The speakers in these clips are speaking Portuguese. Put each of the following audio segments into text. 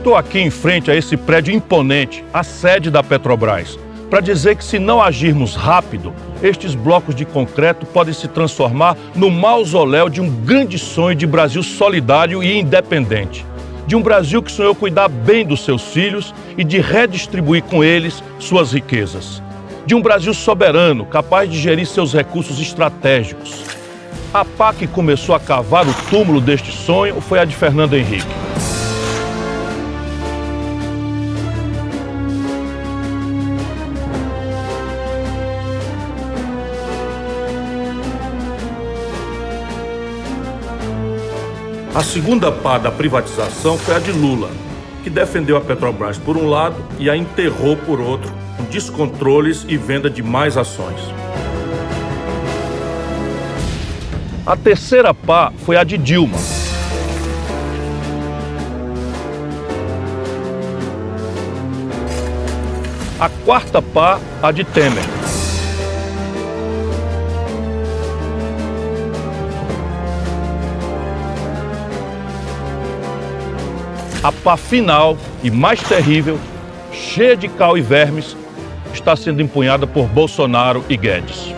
Estou aqui em frente a esse prédio imponente, a sede da Petrobras, para dizer que se não agirmos rápido, estes blocos de concreto podem se transformar no mausoléu de um grande sonho de Brasil solidário e independente. De um Brasil que sonhou cuidar bem dos seus filhos e de redistribuir com eles suas riquezas. De um Brasil soberano, capaz de gerir seus recursos estratégicos. A pá que começou a cavar o túmulo deste sonho foi a de Fernando Henrique. A segunda pá da privatização foi a de Lula, que defendeu a Petrobras por um lado e a enterrou por outro, com descontroles e venda de mais ações. A terceira pá foi a de Dilma. A quarta pá, a de Temer. A pá final e mais terrível, cheia de cal e vermes, está sendo empunhada por Bolsonaro e Guedes.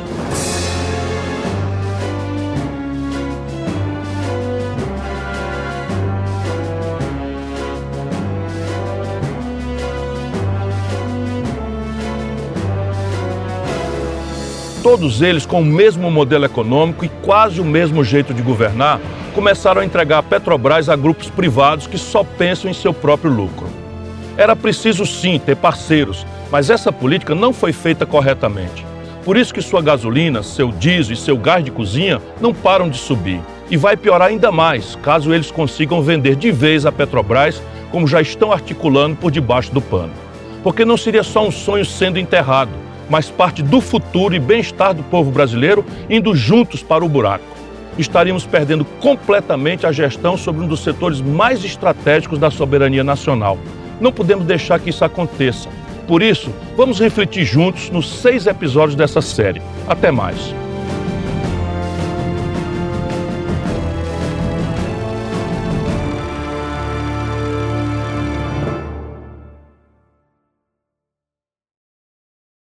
Todos eles com o mesmo modelo econômico e quase o mesmo jeito de governar, começaram a entregar a Petrobras a grupos privados que só pensam em seu próprio lucro. Era preciso sim ter parceiros, mas essa política não foi feita corretamente. Por isso que sua gasolina, seu diesel e seu gás de cozinha não param de subir. E vai piorar ainda mais caso eles consigam vender de vez a Petrobras, como já estão articulando por debaixo do pano. Porque não seria só um sonho sendo enterrado, mas parte do futuro e bem-estar do povo brasileiro indo juntos para o buraco estaríamos perdendo completamente a gestão sobre um dos setores mais estratégicos da soberania nacional. Não podemos deixar que isso aconteça. Por isso, vamos refletir juntos nos seis episódios dessa série. Até mais.